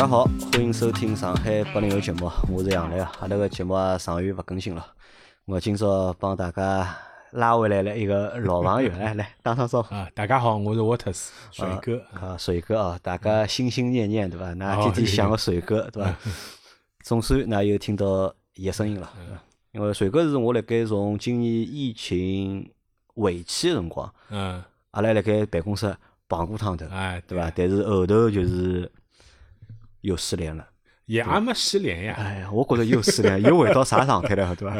家好，欢迎收听上海八零后节目，我是杨澜啊。阿拉个节目啊上月勿更新了，我今朝帮大家拉回来了一个老朋友，来来打声招呼。啊，大家好，我是沃特斯水哥。啊，水哥啊，大家心心念念对伐？那天天想个水哥对伐？总算那又听到伊个声音了，因为水哥是我辣盖从今年疫情尾期个辰光，嗯，阿拉辣盖办公室碰过趟头，哎，对伐？但是后头就是又失联了。也还没失联呀。哎呀，我觉着又失联，又回到啥状态了，对伐？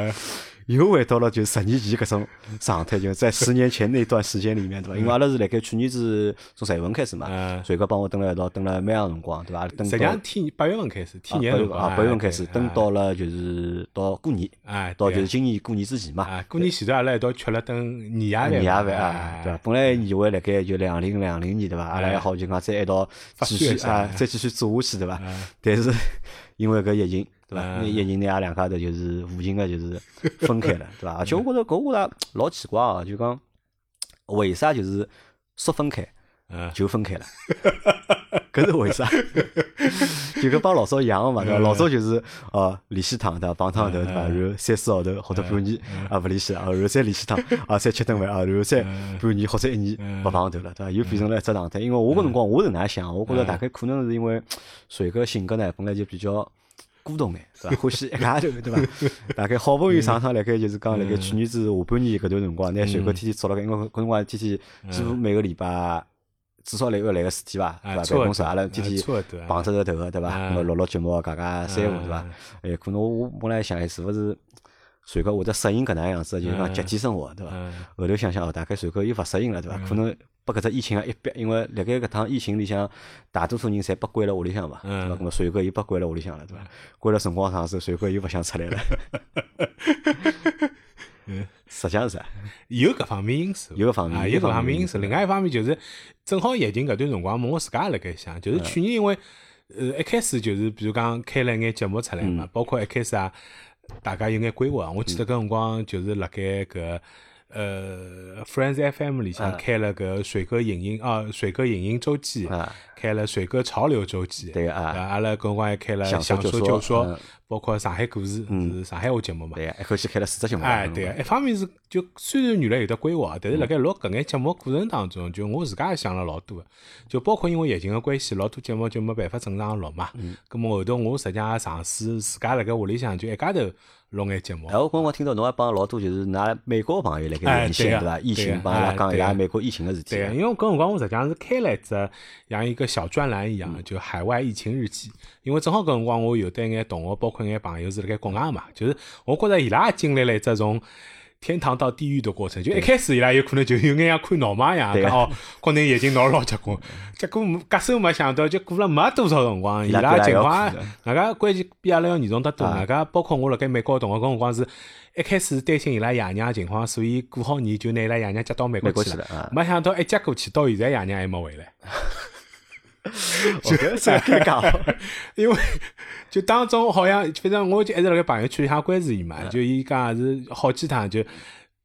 又回到了就十年前搿种状态，就在十年前那段时间里面，对伐？因为阿拉是辣盖去年子从十月份开始嘛，嗯，随哥帮我蹲了一道，蹲了蛮长辰光，对伐？蹲实际到上天八月份开始，天热啊八月辰光啊八月份开始，蹲到了就是到过年，哎，到就是今年过年之前嘛，啊，过年前头阿拉一道吃了顿年夜饭，年夜饭哎啊，对伐？本来以为辣盖就两零两零年对伐？阿拉还好就讲再一道继续啊，再继续做下去对伐？哎但是因为搿疫情，对伐？嗯那疫情呢，阿两家头就是无情个就是分开了，对伐？而且我觉着搿我觉着老奇怪哦，就讲为啥就是说分开嗯，就分开了？搿是为啥？就跟帮老早一样个嘛，对伐？老早就是哦联系趟对伐？碰趟头对伐？然后三四号头或者半年啊勿联系然后再联系趟啊再吃顿饭啊，然后再半年或者一年勿碰头了，对伐？又变成了一只状态。因为我搿辰光我是哪想，我觉着大概可能是因为随个性格呢本来就比较。孤独眼，对伐？欢喜一家头，对伐？大概好不容易上趟辣盖就是讲辣盖去年子下半年搿段辰光，拿随哥天天坐辣盖，因为搿辰光天天几乎每个礼拜至少来个来个四天伐，对伐？啊差不多办公室阿拉天天碰着个头个，对伐？啊咁么录录节目，讲讲三胡，对伐？哎，可能我本来想，哎，是勿是随哥会得适应搿能样子，就是讲集体生活，对伐？嗯后头想想哦，大概随哥又勿适应了，对伐？可能拨搿只疫情啊一逼，因为辣盖搿趟疫情里向，大多数人侪被关了屋里向嘛，对伐？嗯咁么随哥又被关了屋里向了，对伐？关了辰光长之后，随哥又勿想出来了。嗯实际上是啥？有搿方面因素，有搿方面啊，有搿方面因素。另外一方面就是，正好疫情搿段辰光嘛，我自家也辣盖想，就是去年因为呃一开始就是比如讲开了一眼节目出来嘛，包括一开始啊，大家有眼规划。我记得搿辰光就是辣盖搿呃 Friends FM 里向开了个水哥影音啊，水哥影音周记啊，开了水哥潮流周记，对个啊阿拉搿辰光还开了享受享受就说就说嗯，包括上海故事是上海话节目嘛。对个，一口气开了四只节目了。哎，对个，一方面是就虽然原来有的规划，但是辣盖录搿眼节目过程当中，就我自家也想了老多个，就包括因为疫情的关系，老多节目就没办法正常录嘛。嗯。咁么后头我实际上也尝试自家辣盖屋里向就一家头录眼节目哎，。我刚刚听到侬还帮老多就是㑚美国朋友辣盖哎联系，对伐？疫情帮伊拉讲一下美国疫情个事体对，啊。因为搿辰光我实际上是开了一只像一个小专栏一样就海外疫情日记。因为正好搿辰光我有得一眼同学，包括一眼朋友是辣盖国外个嘛，就是我觉着伊拉也经历了一只从天堂到地狱的过程。就一开始伊拉有可能就有眼像看闹马一样，对讲哦，国内疫情闹得老结棍，结果 隔手没想到，就过了没多少辰光，伊拉情况外加关键比阿拉要严重得多。啊外加包括我辣盖美国的同学，搿辰光是一开始担心伊拉爷娘情况，所以过好年就拿伊拉爷娘接到美美国去了。没想到一接过去，到现在爷娘还没回来。就这个尴尬。因为就当中好像，反正我就一直辣盖朋友圈里向关注伊嘛，就伊讲是好几趟就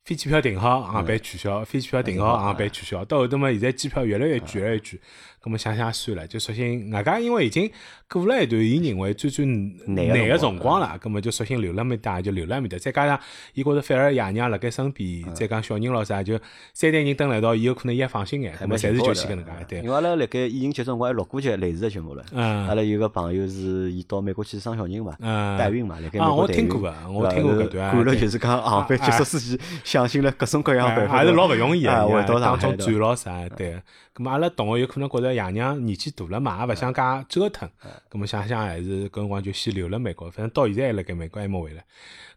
飞机票订好，航班取消；飞机票订好，航班取消。到后头嘛，现在机票越来越贵，越来越贵。咁么想想算了，就索性外加因为已经过了一段伊认为最最难难个个辰辰光了，咁么就索性留辣面搭，就留辣面搭。再加上伊觉着反而爷娘辣盖身边，再讲小人咯啥，就三代人蹲辣一道，伊有可能伊也放心眼。咁么蛮侪是就先搿能介，对因。为阿拉辣盖疫情结束辰光还录过节类似的节目了。嗯阿拉有个朋友是伊到美国去生小人嘛，嗯代孕嘛，辣盖美国代孕听过的我听过搿段 看了对就是讲航班结束之前，想尽了各种各样办法，还是老勿容易啊，个，回到上当中海转咯啥，对。咁么阿拉同学有可能觉着爷娘年纪大了嘛，也勿想介折腾，咁么想想还是搿辰光就先留辣美国，反正到现在还辣盖美国还没回来。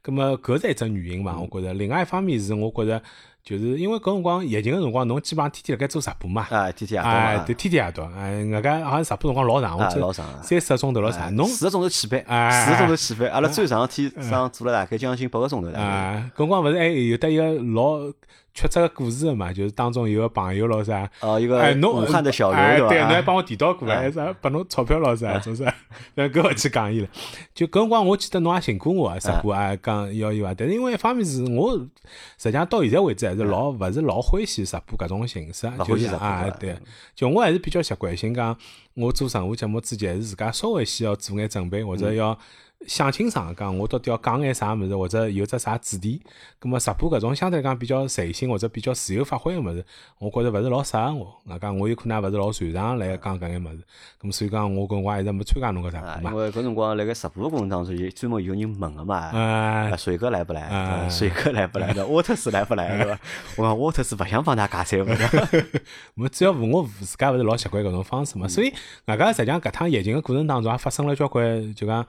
咁么搿是一只原因嘛，我觉着。另外一方面是我觉着，就是因为搿辰光疫情个辰光，侬基本上天天辣盖做直播嘛。啊，天天夜到哎，嘛对，，天天夜到，哎，外加好像直播辰光老长，我老长啊三四个钟头老长，侬四个钟头起班，哎四个钟头起班，阿拉最长天上做了大概将近八个钟头。啊，搿辰光勿是还有得一个老曲折个故事个嘛，就是当中有个朋友咯啥。哦，一个哎，侬武汉的小哎对，刘对伐？侬还帮我提到过，还啥拨侬钞票咯啥，总是，那搿勿去讲伊了。就搿辰光，我记得侬也寻过我啊，直播啊，讲要伊伐。但是因为一方面是我实际上到现在为止还是老勿是老欢喜直播搿种形式，就是啊，对，就我还是比较习惯性讲，我做任何节目之前，还是自家稍微先要做眼准备，或者要。想清爽讲，我到底要讲眼啥物事，或者有只啥主题。咁么直播搿种相对来讲比较随性或者比较自由发挥个物事，我觉着勿是老适合我。我讲我有可能勿是老擅长来讲搿眼物事。咁所以讲我搿辰光还是没参加侬搿直播嘛。因为搿辰光辣盖直播过程当中，有专门有人问个嘛。啊，帅哥来不来？水哥来不来？沃特斯来不来？对伐？我讲沃特斯勿想帮他加菜勿我主要我自家勿是老习惯搿种方式嘛。所以外加实际上搿趟疫情个过程当中也发生了交关，就讲。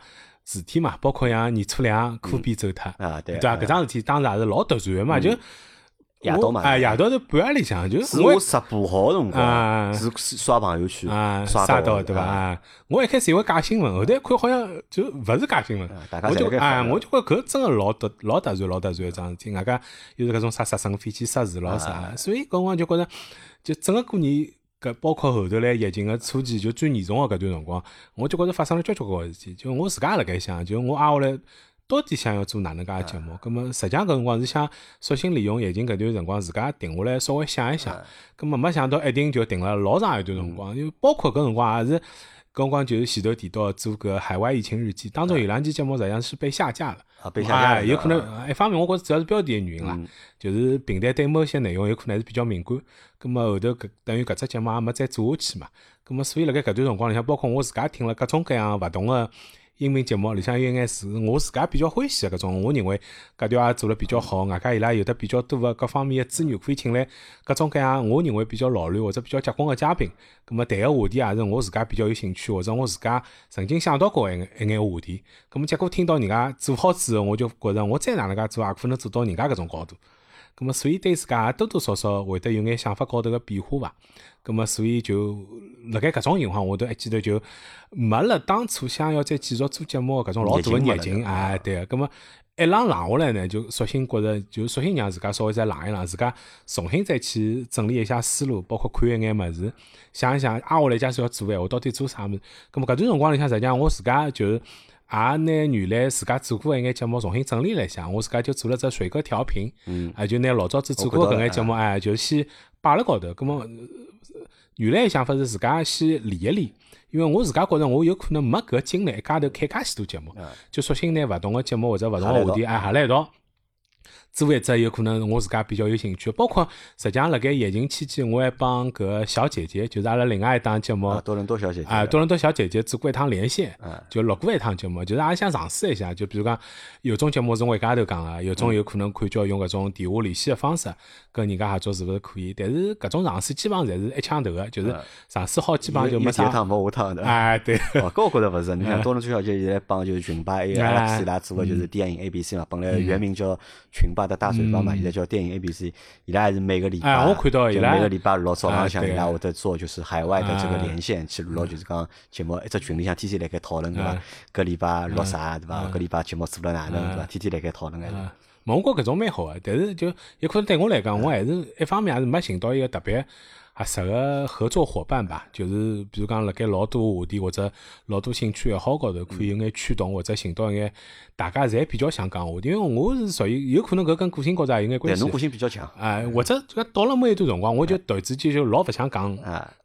事体嘛，包括像年初两科比走脱，啊对，对伐？搿桩事体当时也是老突然个嘛，就夜到嘛，哎，夜到是半夜里向，就是我直播好辰光，是刷朋友圈刷到，对伐？我一开始以为假新闻，后头一看好像就勿是假新闻，我就哎，我就觉搿真个老突老突然老突然一桩事体，外加又是搿种啥杀生飞机失事咯啥，所以搿辰光就觉着，就整个过年。搿包括后头来疫情个初期，就最严重个搿段辰光，我就觉着发生了交交关关事体。就我自家也辣盖想，就我挨下来到底想要做哪能介个节目？葛末实际上搿辰光是想索性利用疫情搿段辰光，自家停下来稍微想一想。葛末没想到一定就停了老长一段辰光，因为包括搿辰光也是搿辰光就是前头提到做个海外疫情日记，当中有两期节目实际上是被下架了。啊，被下架，有可能一方面我觉着主要是标题的原因啦，就是平台对某些内容有可能还是比较敏感，咁么后头搿等于搿只节目也没再做下去嘛，咁么所以辣盖搿段辰光里向，包括我自家听了各种各样勿同个。音频节目里向有眼是我自家比较欢喜个搿种，我认为搿条也做了比较好，外加伊拉有得比较多个各方面个资源，可以请来各种各样我认为比较老练或者比较结棍个嘉宾。葛末谈个话题也是我自家比较有兴趣，或者我自家曾经想到过一眼一眼话题。葛末结果听到人家做好之后，我就觉着我再哪能介做，也可能做到人家搿种高度。葛末所以对自家也多多少少会得有眼想法高头个变化伐。葛末所以就辣盖搿种情况下头，一记头就没了当初想要再继续做节目搿种老大个热情啊，对个。葛末一浪浪下来呢，就索性觉着就索性让自家稍微再浪一浪，自家重新再去整理一下思路，包括看一眼物事，想一想挨下来假使要做闲话，到底做啥物事？葛末搿段辰光里向，实际上我自家就是。也拿原来自家做过一眼节目重新整理了一下，我自家就做了只水哥调频，啊，就拿老早子做过搿眼节目，哎，就先摆辣高头。葛么原来想法是自家先理一理，因为我自家觉着我有可能没搿精力一家头开介许多节目，就索性拿勿同个节目或者勿同个话题哎合辣一道。做一只有可能我自家比较有兴趣，包括实际上辣盖疫情期间，我还帮搿小姐姐，就是阿拉另外一档节目，多伦多小姐姐，啊，多伦多小姐姐做过一趟连线，就录过一趟节目，就是也想尝试一下，就比如讲有种节目是我一家头讲个，有种有可能可以叫用搿种电话联系个方式跟人家合作是勿是可以？但是搿种尝试基本上侪是一枪头个，就是尝试好基本上就没啥。一趟没下趟的。哎，对。搿我觉着勿是，你看多伦多小姐姐帮就是群霸 A 阿拉伊拉做个就是电影 A B C 嘛，本来原名叫群霸的大嘴巴嘛。现在叫电影 A B C，伊拉还是每个礼拜，我看到伊拉每个礼拜六早浪向伊拉会得做就是海外的这个连线，去录就是讲节目，一只群里向天天辣盖讨论对伐？搿礼拜录啥对伐？搿礼拜节目做了哪能对伐？天天辣盖讨论个。我觉搿种蛮好个，但是就有可能对我来讲，我还是一方面还是没寻到一个特别。合适个合作伙伴吧，就是比如讲，辣盖老多话题或者老多兴趣爱好高头，可以有眼驱动或者寻到一眼大家侪比较想讲话题。因为我是属于有可能搿跟个性高头也有眼关系。侬个性比较强，哎，或者搿到了某一段辰光，我就突然之间就老勿想讲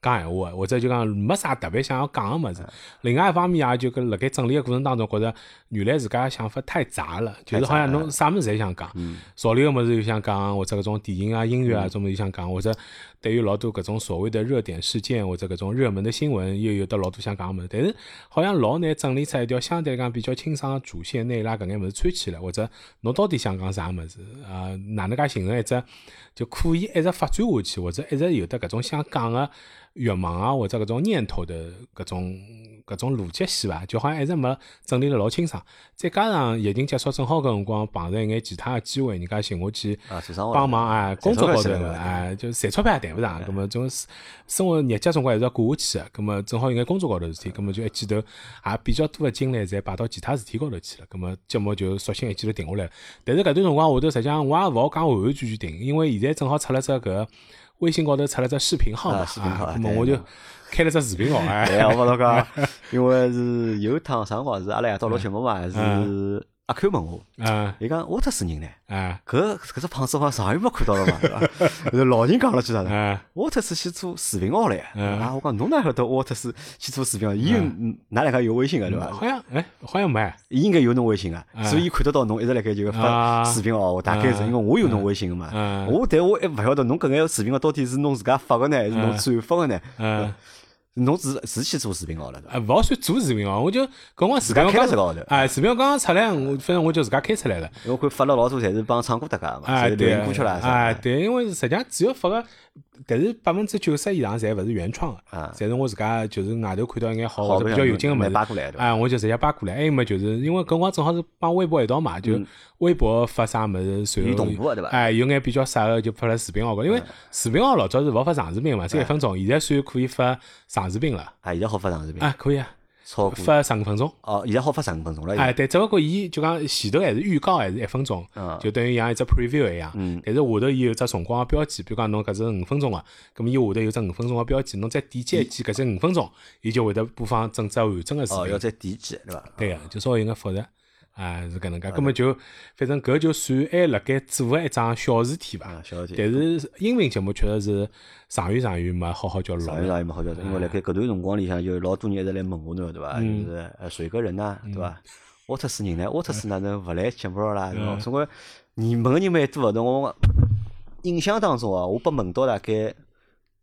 讲闲话，或者就讲没啥特别想要讲个物事。另外一方面也就跟辣盖整理个过程当中，觉着原来自家想法太杂了，就是好像侬啥物事侪想讲，潮流个物事又想讲，或者搿种电影啊、音乐啊，种物事想讲，或者。对于老多搿种所谓的热点事件或者搿种热门的新闻，又有得老多想讲物事，但是好像老难整理出一条相对来讲比较清爽的主线，拿伊拉搿眼物事串起来，或者侬到底想讲啥物事啊？哪能介形成一只就可以一直发展下去，或者一直有的搿种想讲个欲望啊，或者搿种念头的搿种。搿种逻辑线伐，就好像一直没整理得老清爽。再加上疫情结束，正好搿辰光碰着一眼其他个机会，人家寻我去帮忙啊，工作高头啊，就赚钞票也谈勿上。葛末种生活日脚总归还是要过下去个。葛末正好有眼工作高头事体，葛末就一记头也比较多个精力侪摆到其他事体高头去了。葛末节目就索性一记头停下来了。但是搿段辰光下头，实际上我也勿好讲完完全全停，因为现在正好出了只搿微信高头出了只视频号嘛，葛末我就。开了只视频号，哎，我讲，因为是有趟辰光是阿拉夜到录节目嘛，是阿 Q 问我，啊伊讲沃特斯人呢？啊搿搿只胖子好像上月没看到了嘛，对伐？后老人讲了句啥呢？啊沃特斯去做视频号了呀！嗯啊，我讲侬哪晓得沃特斯去做视频号？伊有嗯㑚两家有微信个对伐？好像哎，好像没伊应该有侬微信个，嗯所以伊看得到侬一直辣盖就发啊视频号。大概是因为我有侬微信个嘛嗯，我但我还勿晓得侬搿眼视频号到底是侬自家发个呢，还是侬转发个呢？嗯侬是是去做视频号了对伐？啊，勿好算做视频号，我就搿光自家开了这个号头哎，视频号刚刚出来，我反正我就自家开出来了。我看发了老多侪是帮唱歌搭界个嘛，哎，侪流对行歌曲啦，啥哎，的。对，因为实际上只要发个，但是百分之九十以上侪勿是原创个，啊侪是我自家就是外头看到一眼好或者比较有劲个物事？哎，我就直接扒过来。还有么，就是因为搿辰光正好是帮微博一道嘛，就微博发啥物事，随后？哎，有眼比较啥个就发了视频号高头，因为视频号老早是勿好发长视频嘛，只有一分钟，现在算可以发长视频了。啊，现在好发长视频，啊，可以啊，超过发十五分钟。哦，现在好发十五分钟了。哎，对，只不过伊就讲前头还是预告还是一分钟，嗯就等于像一只 preview 一样。嗯但是下头伊有只辰光个标记，比如讲侬搿是五分钟个，咁么伊下头有只五分钟个标记，侬再点击一记搿只五分钟，伊就会得播放整只完整个视哦，要频。再点击对伐？对个，就稍微有眼复杂。啊，是搿能介，葛么就反正搿就算还辣盖做个一桩小事体伐小事体。但是音频节目确实是长远长远没好好叫录长远长远没好叫，因为辣盖搿段辰光里向有老多人一直来问我侬对伐？嗯就是呃谁个人呢，对伐？沃特斯人呢？沃特斯哪能勿来节目啦？对伐？嗯总归你问个人蛮多个，侬我印象当中啊，我被问到大概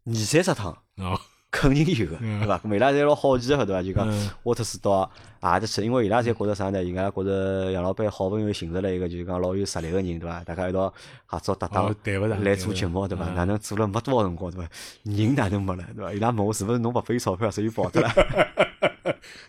二三十趟。哦，肯定有个，对伐？咁伊拉侪老好奇个，对伐？就讲嗯沃特斯到阿里去？因为伊拉侪觉着啥呢？伊拉觉着杨老板好不容易寻着了一个就是讲老有实力个人，对伐？大家一道合作搭档来做节目，对伐？嗯哪能做了没多少辰光，对伐？人哪能没了，对伐？伊拉问我是勿是侬勿拨伊钞票，所以跑脱了？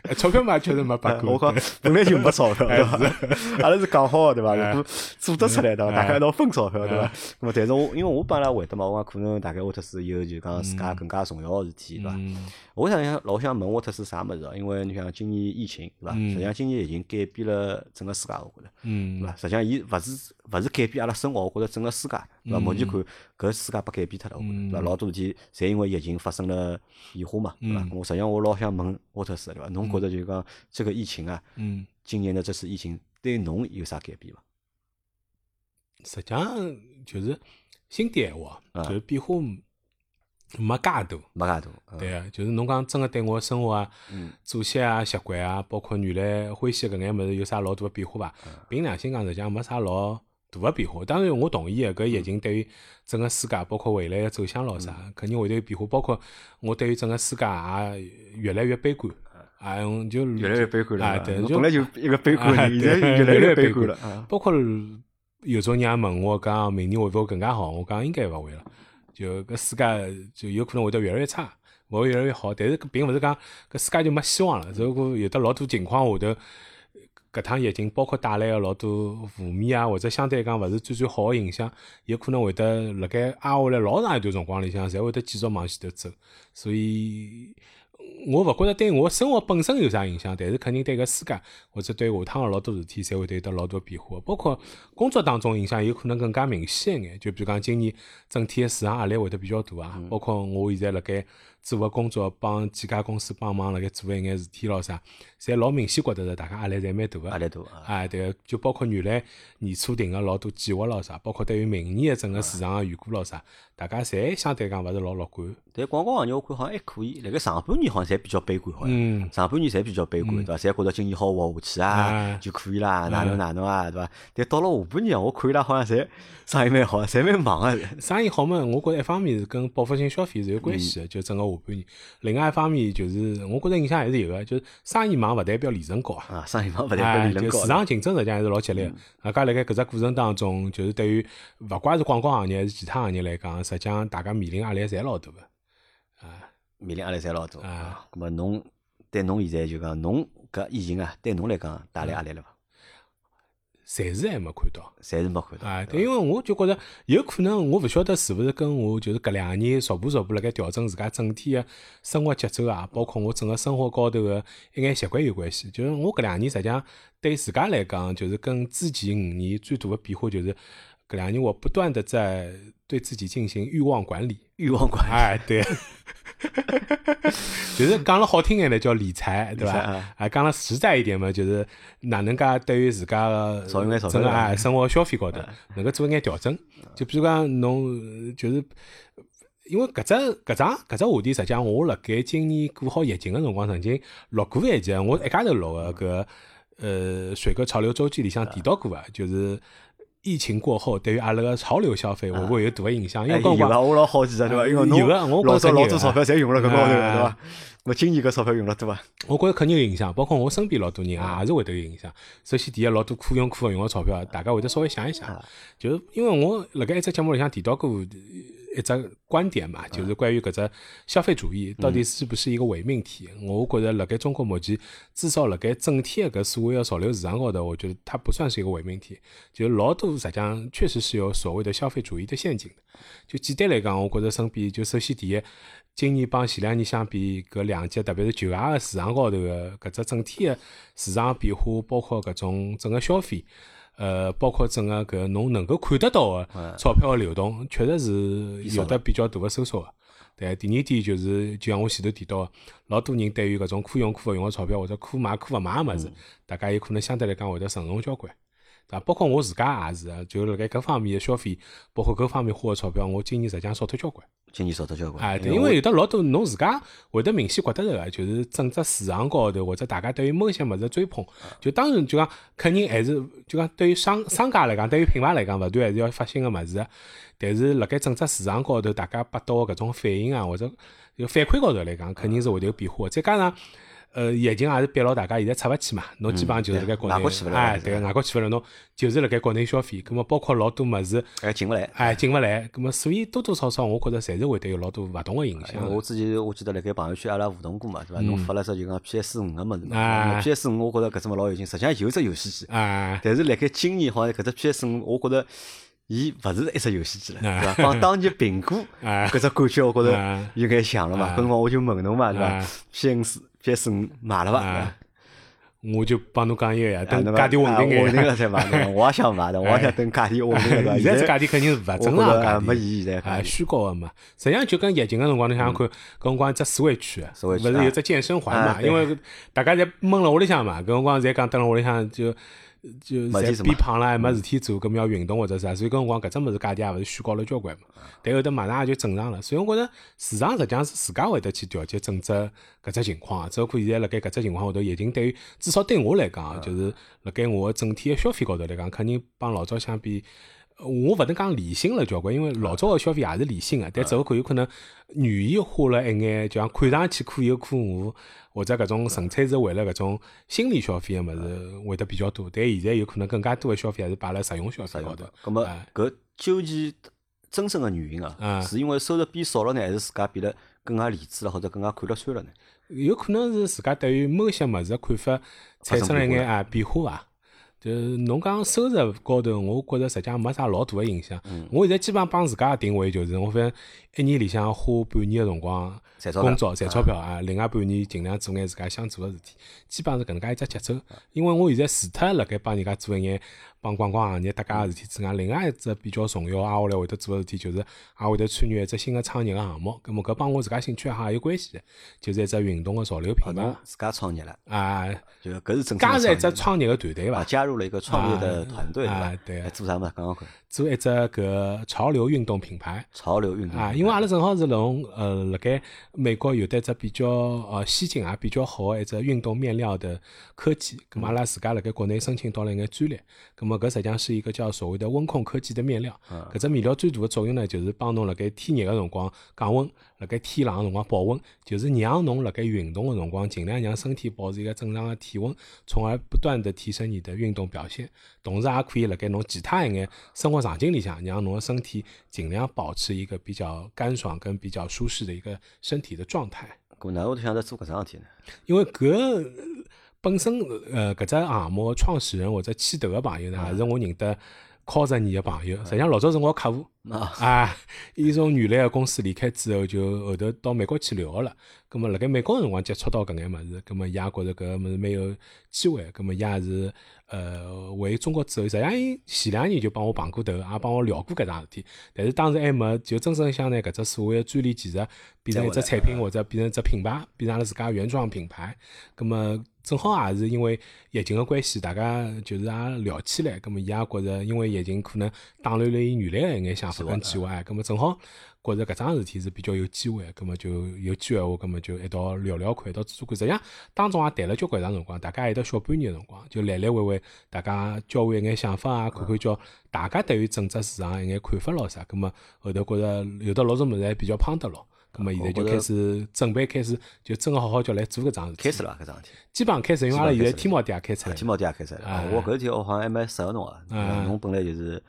哎钞票嘛确实没拨过。我讲本来就没钞票，对伐？阿拉是讲好个，对伐？如果做得出来，对伐？大家一道分钞票，对伐？那么，但是我因为我帮伊拉回答嘛，我讲可能大概沃特斯有就讲自家更加重要个事体，对伐？嗯我想想老想问沃特斯啥物事哦，因为你想今年疫情对伐？嗯实际上今年已经改变了整个世界，我觉着嗯对伐？实际上伊勿是勿是改变阿拉生活，我觉着整个世界对伐？目前看搿世界被改变脱了，对伐？老多事体侪因为疫情发生了变化嘛，对伐？我实际上我老想问沃特斯对伐？侬觉着就是讲这个疫情啊，嗯，今年的这次疫情对侬有啥改变伐？实际上就是心底闲话，啊就是变化没介大。没介大，嗯对啊，就是侬讲真个对我生活啊、嗯作息啊、习惯啊，包括原来欢喜搿眼物事有啥老大个变化伐？嗯凭良心讲，实际上没啥老大个变化。当然，我同意个，搿疫嗯情对于整个世界，包括未来个走向咾啥，肯定会得有变化。包括我对于整个世界也越来越悲观。啊，就嗯越来越悲观了啊，对就侬本来就一个悲观现在对越来 越悲悲观了啊。包括有种人也问我讲，明年会勿会更加好？我讲应该勿会了。就搿世界就有可能会得越来越差，勿会越来越好。但是搿并勿是讲搿世界就没希望了。如果有得老多情况下头，搿趟疫情包括带来个老多负面啊，或者相对来讲勿是最最好个影响，有可能会得辣盖挨下来老长一段辰光里向，侪会得继续往前头走。所以，我勿觉着对我生活本身有啥影响，但是肯定对搿世界或者对下趟个老多事体，侪会得有得老多变化。包括工作当中影响有可能更加明显一眼。就比如讲今年整体个市场压力会得比较大啊，包括我现在辣盖做个工作，帮几家公司帮忙辣盖做一眼事体咾啥，侪老明显觉得是大家压力侪蛮大个。压力大啊。啊，对个，就包括原来年初定个老多计划咾啥，包括对于明年个整个市场个预估咾啥，大家侪相对讲勿是老乐观。但广告行业我看好像还可以，辣盖上半年好像侪比较悲观，好像嗯上半年侪比较悲观，对伐？侪觉着今年好活下去啊啊就可以啦，哪能哪能啊，对伐？但到了下半年，我看伊拉好像侪生意蛮好，侪蛮忙个。生意好嘛，我觉着一方面是跟报复性消费是有关系的，就整个下半年。另外一方面就是，我觉着影响还是有个，就是生意忙勿代表利润高啊。啊，生意忙勿代表哎，利润高就市。场竞争实际上还是老激烈的。大家辣盖搿只过程当中，就是对于勿怪是广告行业还是其他行业来讲，实际上大家面临压力侪老大个。面临压力侪老大啊啊。咁么侬对侬现在就讲侬搿疫情啊，对侬来讲带来压力了伐？暂时还没看到。暂时没看到。啊，对，因为我就觉着有可能，我勿晓得是勿是跟我就是搿两年逐步逐步辣盖调整自家整体个生活节奏啊，包括我整个生活高头个一眼习惯有关系。就是我搿两年实际上对自家来讲，就是跟之前五年最大的变化就是搿两年我不断的在对自己进行欲望管理。欲望管理，哎，对，就是讲了好听眼的叫理财，对伐？啊啊，讲了实在一点嘛，就是哪能介对于自家个生活消费高头能够做一眼调整。就比如讲侬呃就是。因为搿只搿桩搿只话题，实际上我辣盖今年过好疫情个辰光，曾经录过一集，我一家头录个搿呃水哥潮流周记里向提到过啊，就是疫情过后对于阿拉个潮流消费会不会有大个影响？因哎，为光有啊，我老好奇的，对伐？因为侬有啊我老早老多钞票侪用了搿高头，对哎伐？我今年搿钞票用了多伐？我觉着肯定有影响，包括我身边老多人啊，也是会得有影响。首先，第一，老多可用可勿用个钞票，大家会得稍微想一想，就是因为我辣盖一只节目里向提到过呃一只观点嘛，就是关于搿只消费主义到底是不是一个伪命题。我觉着辣盖中国目前，至少辣盖整体的搿所谓的潮流市场高头，我觉得它不算是一个伪命题，就老多实际上确实是有所谓的消费主义的陷阱的。就简单来讲，我觉着身边就首先第一，今年帮前两年相比，搿两届特别是旧鞋个市场高头个搿只整体个市场变化，包括搿种整个消费，呃，包括整个搿侬能够看得到个钞票个流动，确实是有得比较大个收缩个。对，第二点就是，就像我前头提到个，老多人对于搿种可用可勿用个钞票，或者可买可勿买个物事，大家有可能相对来讲会得慎重交关。对伐？包括我自家也是啊，就辣盖搿方面个消费，包括搿方面花个钞票，我今年实际上少脱交关。今年少脱交关。哎，对，因为有的老多侬自家会得明显觉得着个，就是整只市场高头或者大家对于某些物事的追捧，就当然就讲肯定还是就讲对于商商家来讲，对于品牌来讲，勿断还是要发新个物事。但是辣盖整只市场高头，大家拨到个搿种反应啊，或者就反馈高头来讲，肯定是会得有变化的。再加上。呃，疫情也是逼牢大家现在出勿去嘛，侬基本上就是辣盖国内嗯外国去勿了哎，是对，外国去勿了，侬就是辣盖国内消费，葛么包括老多物事，哎进勿来。哎，进勿来，葛么所以多多少少，我觉着侪是会得有老多勿同个影因响我之前我记得辣盖朋友圈阿拉互动过嘛，对伐？侬发了只就讲 PS 五个物事嘛，PS 五我觉着搿只物老有劲，实际上有只游戏机，啊，但是辣盖今年好像搿只 PS 五，我觉着伊勿是一只游戏机了，啊对伐？帮当年苹果啊搿只感觉，我觉着啊有眼像了嘛。啊搿辰光我就问侬嘛，对伐啊？PS 五 PS 五买了伐？对伐啊，我就帮侬讲一个呀，等价钿稳定点稳定了眼。再买，我也想买的，我也想等价钿稳定了，现在这价钿钿肯定是勿正常的价钿。没意义现在啊，虚高的嘛，实际上就跟疫情个辰光，侬想想看，搿辰光只四惠区，勿 Switch，是啊有只健身环嘛？因为大家侪闷辣屋里向嘛，搿辰光侪讲蹲辣屋里向就就侪没事做嘛变胖了，还没事体做，搿么要运动或者啥，所以搿辰光搿只物事价钿也勿是虚高了交关嘛。但后头马上也就正常了，所以我觉着市场实际上是自家会得去调节整只搿只情况啊。只不过现在辣盖搿只情况下头，疫情对于至少对我来讲啊，就是辣盖我个整体个消费高头来讲，肯定帮老早相比。呃我勿能讲理性了交关，因为老早个消费也是理性个，但只不过有可能愿意花了一眼，就像看上去可有可无，或者搿种纯粹是为了搿种心理消费个物事会得比较多。但现在有可能更加多个消费还是摆辣实用消费高头。咁么哎搿究竟真正个原因啊啊，是因为收入变少了呢，还是自家变得更加理智了，或者更加看得穿了呢？有可能是自家对于某些物事的看法产生了一眼啊变化伐。就是侬讲收入高头，我觉着实际上没啥老大个影响。我现在基本上帮自家定位就是，我反正一年里向花半年个辰光工作赚钞票啊，另外半年尽量做眼自家想做个事体，基本上是搿能介一只节奏。因为我现在除脱辣盖帮人家做一眼帮观光行业搭界个事体之外，另外一只比较重要挨下来会得做个事体，就是也会得参与一只新个创业个项目。葛末搿帮我自家兴趣爱好也有关系的，就是一只运动个潮流品牌自家创业了，啊，就搿是真正加入一只创业个团队啊，伐，加入了一个创业的团队？啊对做啥么？讲讲看，做一只搿潮流运动品牌。潮流运动啊，因为阿拉正好是从呃，辣盖美国有得一只比较呃先进也比较好的一只运动面料的科技，咁么阿拉自家辣盖国内申请到了一眼专利，咁么搿实际上是一个叫所谓的温控科技的面料。搿只面料最大的作用呢，就是帮侬辣盖天热个辰光降温，辣盖天冷个辰光保温，就是让侬辣盖运动个辰光尽量让身体保持一个正常的体温，从而不断的提升你的运动表现，同时也可以辣盖侬其他一眼生活场景里向，让侬的身体尽量保持一个比较干爽跟比较舒适的一个身体的状态。咁哪会得想着做搿桩事体呢？因为搿呃本身呃搿只项目创始人或者牵头个朋友呢，也是我认得靠十年个朋友。实际上老早是我客户啊，啊，伊从原来个公司离开之后，就后头到美国去留学了。葛末辣盖美国个辰光接触到搿眼物事，葛末伊也觉着搿个物事蛮有机会，葛么伊也是呃为中国之后，实际上前两年就帮我碰过头，也帮我聊过搿桩事体，但是当时还没就真正想拿搿只所谓的专利技术变成一只产品或者变成一只品牌，变成阿拉自家原创品牌，葛么。正好也是因为疫情的关系，大家就是也聊起来，葛么伊也觉着，因为疫情可能打乱了伊原来的一眼想法跟计划，葛么正好觉着搿桩事体是比较有机会，葛么就有机会话，葛么就一道聊聊看，一道做做看。实际上当中也谈了交关长辰光，大家一道小半年的辰光，就来来回回，大家交换一眼想法啊，看看叫大家对于整只市场一眼看法咯啥，葛么后头觉着有的老多物事还比较碰得咯。咁么现在就开始准备，开始就真个好好叫来做搿桩事。开始了搿桩事体。基本上开始，因为阿拉现在天猫店也开出来。天猫店也开出来。我搿事体我好像还蛮适合侬个。侬本来就是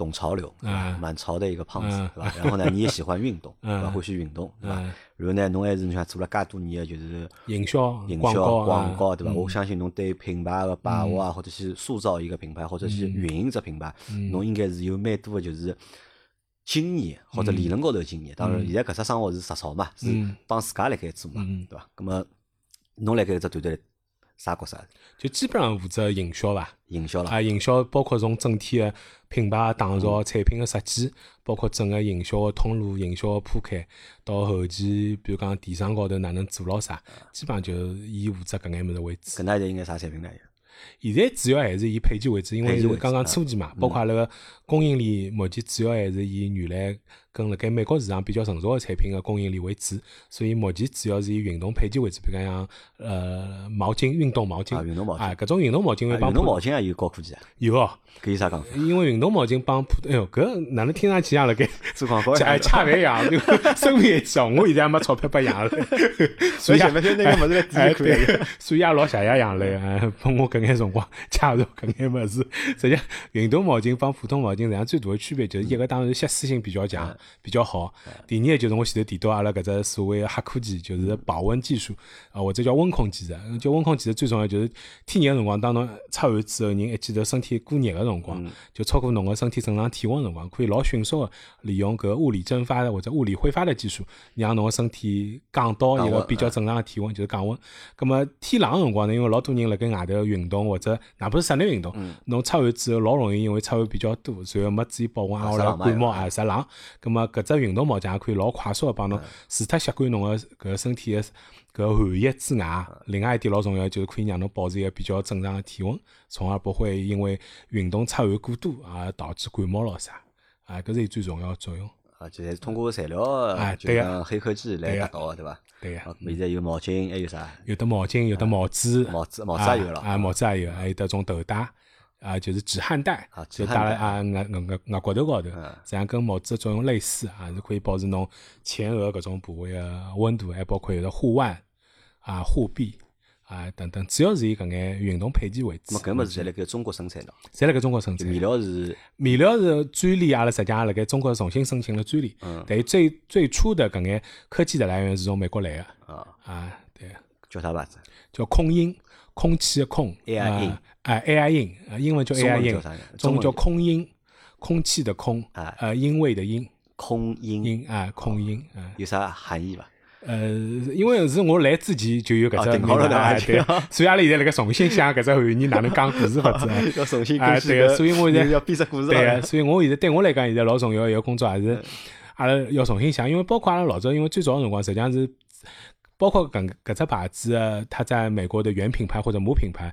懂潮流，蛮潮的一个胖子，对吧？然后呢，你也喜欢运动，对吧？欢喜运动，对吧？然后呢，侬还是侬想做了介多年的就是营销、营销、广告，对吧？我相信侬对品牌的把握啊，或者去塑造一个品牌，或者去运营只品牌，侬应该是有蛮多的就是。经验或者理论高头经验，当然现在搿只生活是实操嘛，是帮自家辣盖做嘛，对伐？咁么侬辣盖搿只团队啥角色？就基本上负责营销伐？营销啦，啊，营销包括从整体的品牌打造、产品的设计，包括整个营销的通路、营销的铺开，到后期比如讲电商高头哪能做牢啥，基本上就以负责搿眼物事为主。搿那就应该啥产品呢？现在主要还是以配件为主，因为刚刚初期嘛，包括阿拉个供应链，目前主要还是以原来。跟辣盖美国市场比较成熟的产品的供应链为主，所以目前主要是以运动配件为主，比如讲像呃毛巾、运动毛巾啊，运动毛巾啊，搿种运动毛巾会帮运动毛巾也有高科技啊，有哦，搿有啥讲？因为运动毛巾帮普，哎哟，搿哪能听上去像辣盖做广告哎，恰饭一样，生命一样。我现在还没钞票拨养了，所以前面就那个物事来抵可所以也老谢谢养了，哎，拨我搿眼辰光介绍搿眼物事。实际运动毛巾帮普通毛巾实际上最大的区别就是一个当然吸水性比较强。比较好。第二就是我前头提到阿拉搿只所谓黑科技，就是保温技术啊，或者叫温控技术。叫温控技术最重要就是天热个辰光，当侬出汗之后，人一记头身体过热个辰光，就超过侬个身体正常体温辰光，可以老迅速个利用搿物理蒸发或者物理挥发的技术，让侬个身体降到一个比较正常个体温，就是降温。葛末天冷个辰光呢，因为老多人辣盖外头运动或者哪怕是室内运动，侬出汗之后老容易因为出汗比较多，然后没注意保温啊，或者感冒啊，湿冷。葛末搿只运动毛巾也可以老快速个帮侬除脱吸干侬个身体个搿寒液之外，另外一点老重要就是可以让侬保持一个比较正常个体温，从而不会因为运动出汗过多而导致感冒咯啥。啊，搿是最重要个作用。啊，就是通过材料啊，就讲黑科技来达到个，对伐？对个。现在有毛巾，还有啥？有的毛巾，有的帽子，帽子帽子也有了。啊，帽子也有，还有得种头带。啊，就是止汗带，就戴了啊，额额额额骨头高头，这样跟帽子作用类似啊，是可以保持侬前额搿种部位个温度，还包括有的护腕啊、护臂啊等等，主要是以搿眼运动配件为主。搿物事侪辣盖中国生产的，侪辣盖中国生产。面料是面料是专利，阿拉实际上辣盖中国重新申请了专利。嗯。但最最初的搿眼科技的来源是从美国来的。啊。叫啥牌子？叫空音，空气的空。A I 音。哎，AI 音，英文叫 AI 音，中文叫空音，空气的空啊，呃，音位的音，空音，音啊，空音，有啥含义伐？呃，因为是我来之前就有搿只名字，对，所以阿拉现在辣盖重新想搿只含义哪能讲故事 法子，要重新啊，对，所以我现在 要编只故事，对，所以我现在对我来讲现在老重要一个工作还是阿拉要重新想，因为包括阿拉老早，因为最早个辰光实际上是。包括搿搿只牌子，它在美国的原品牌或者母品牌，